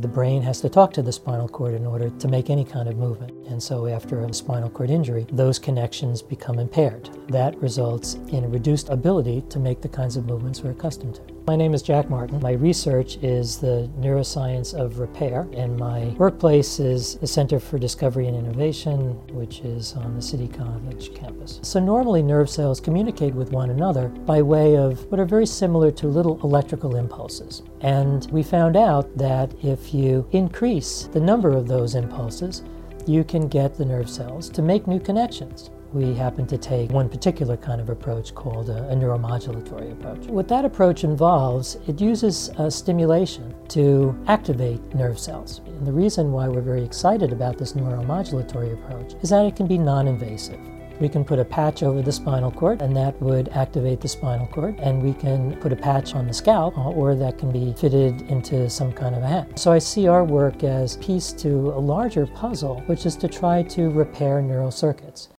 The brain has to talk to the spinal cord in order to make any kind of movement. And so, after a spinal cord injury, those connections become impaired. That results in a reduced ability to make the kinds of movements we're accustomed to. My name is Jack Martin. My research is the neuroscience of repair, and my workplace is the Center for Discovery and Innovation, which is on the City College campus. So, normally nerve cells communicate with one another by way of what are very similar to little electrical impulses. And we found out that if you increase the number of those impulses, you can get the nerve cells to make new connections we happen to take one particular kind of approach called a, a neuromodulatory approach. What that approach involves, it uses stimulation to activate nerve cells. And the reason why we're very excited about this neuromodulatory approach is that it can be non-invasive. We can put a patch over the spinal cord, and that would activate the spinal cord. And we can put a patch on the scalp, uh, or that can be fitted into some kind of a hat. So I see our work as piece to a larger puzzle, which is to try to repair neural circuits.